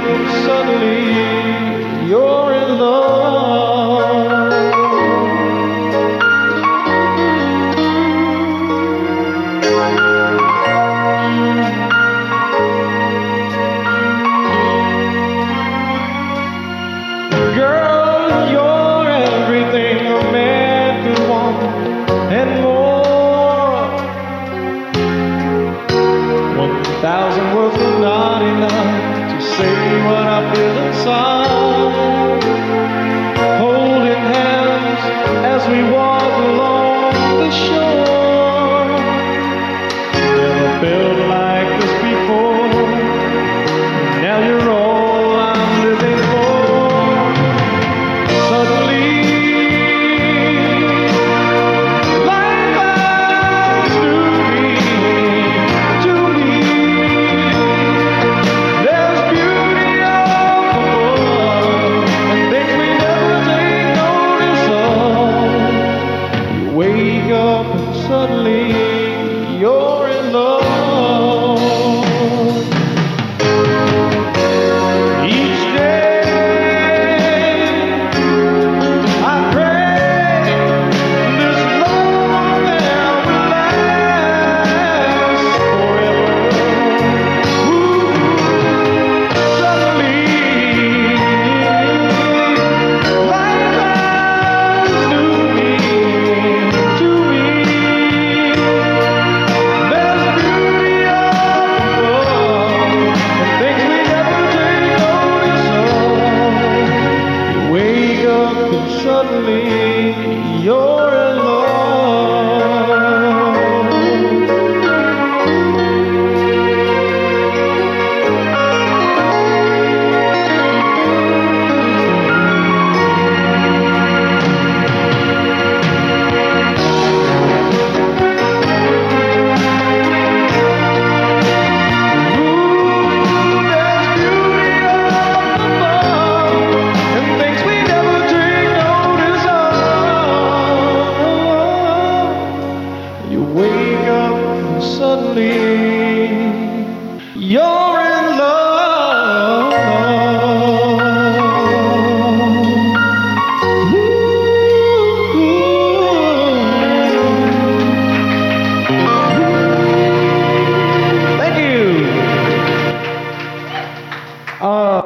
Suddenly you're in love. Girl, you're everything a man could want and more. One thousand words say what I feel inside. Holding hands as we walk suddenly You